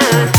good.